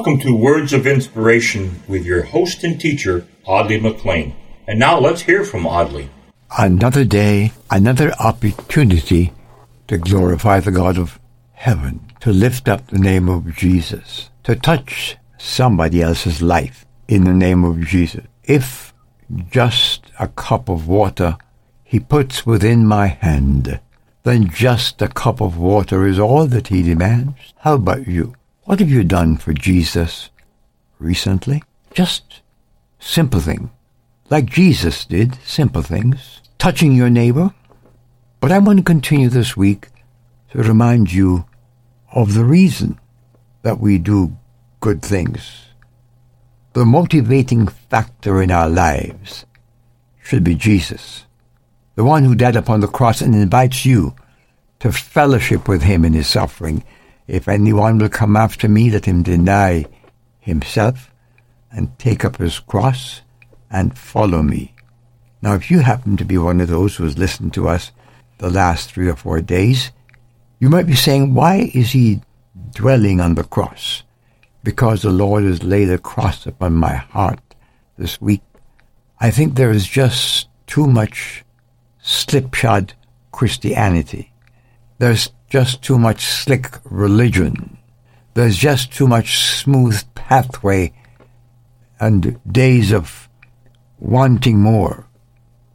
Welcome to Words of Inspiration with your host and teacher, Audley McLean. And now let's hear from Audley. Another day, another opportunity to glorify the God of heaven, to lift up the name of Jesus, to touch somebody else's life in the name of Jesus. If just a cup of water he puts within my hand, then just a cup of water is all that he demands. How about you? What have you done for Jesus recently? Just simple thing. Like Jesus did, simple things. Touching your neighbor. But I want to continue this week to remind you of the reason that we do good things. The motivating factor in our lives should be Jesus, the one who died upon the cross and invites you to fellowship with him in his suffering. If anyone will come after me, let him deny himself and take up his cross and follow me. Now, if you happen to be one of those who has listened to us the last three or four days, you might be saying, why is he dwelling on the cross? Because the Lord has laid a cross upon my heart this week. I think there is just too much slipshod Christianity. There's just too much slick religion. There's just too much smooth pathway and days of wanting more.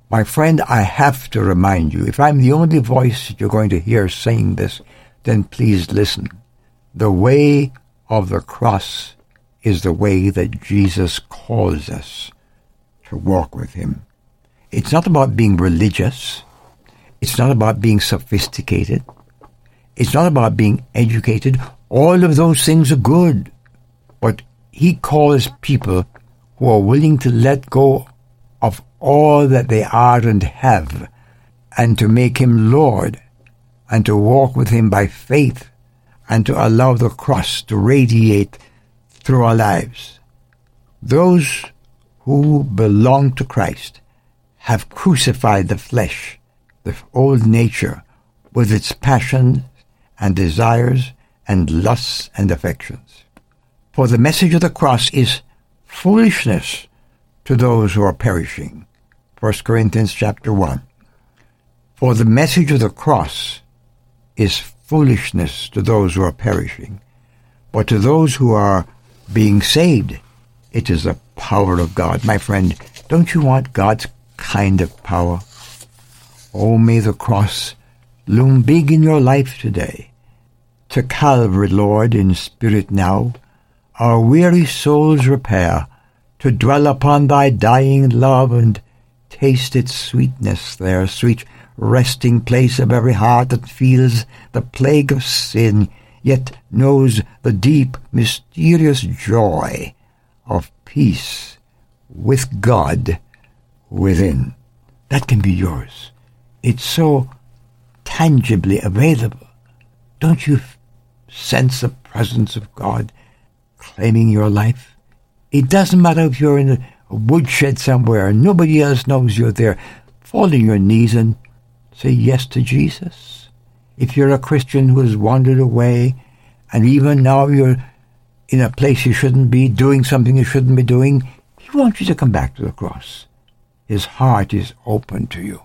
My friend, I have to remind you, if I'm the only voice you're going to hear saying this, then please listen. The way of the cross is the way that Jesus calls us to walk with him. It's not about being religious. It's not about being sophisticated. It's not about being educated. All of those things are good. But he calls people who are willing to let go of all that they are and have and to make him Lord and to walk with him by faith and to allow the cross to radiate through our lives. Those who belong to Christ have crucified the flesh, the old nature, with its passions and desires and lusts and affections. For the message of the cross is foolishness to those who are perishing. 1 Corinthians chapter 1. For the message of the cross is foolishness to those who are perishing, but to those who are being saved, it is the power of God. My friend, don't you want God's kind of power? Oh, may the cross loom big in your life today. To Calvary, Lord, in spirit now, our weary souls repair, to dwell upon thy dying love and taste its sweetness there, sweet resting place of every heart that feels the plague of sin, yet knows the deep, mysterious joy of peace with God within. That can be yours. It's so tangibly available. Don't you sense the presence of God claiming your life? It doesn't matter if you're in a woodshed somewhere and nobody else knows you're there. Fall on your knees and say yes to Jesus. If you're a Christian who has wandered away and even now you're in a place you shouldn't be, doing something you shouldn't be doing, he wants you to come back to the cross. His heart is open to you.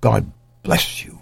God bless you.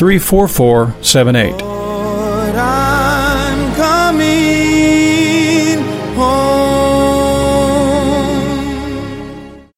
34478.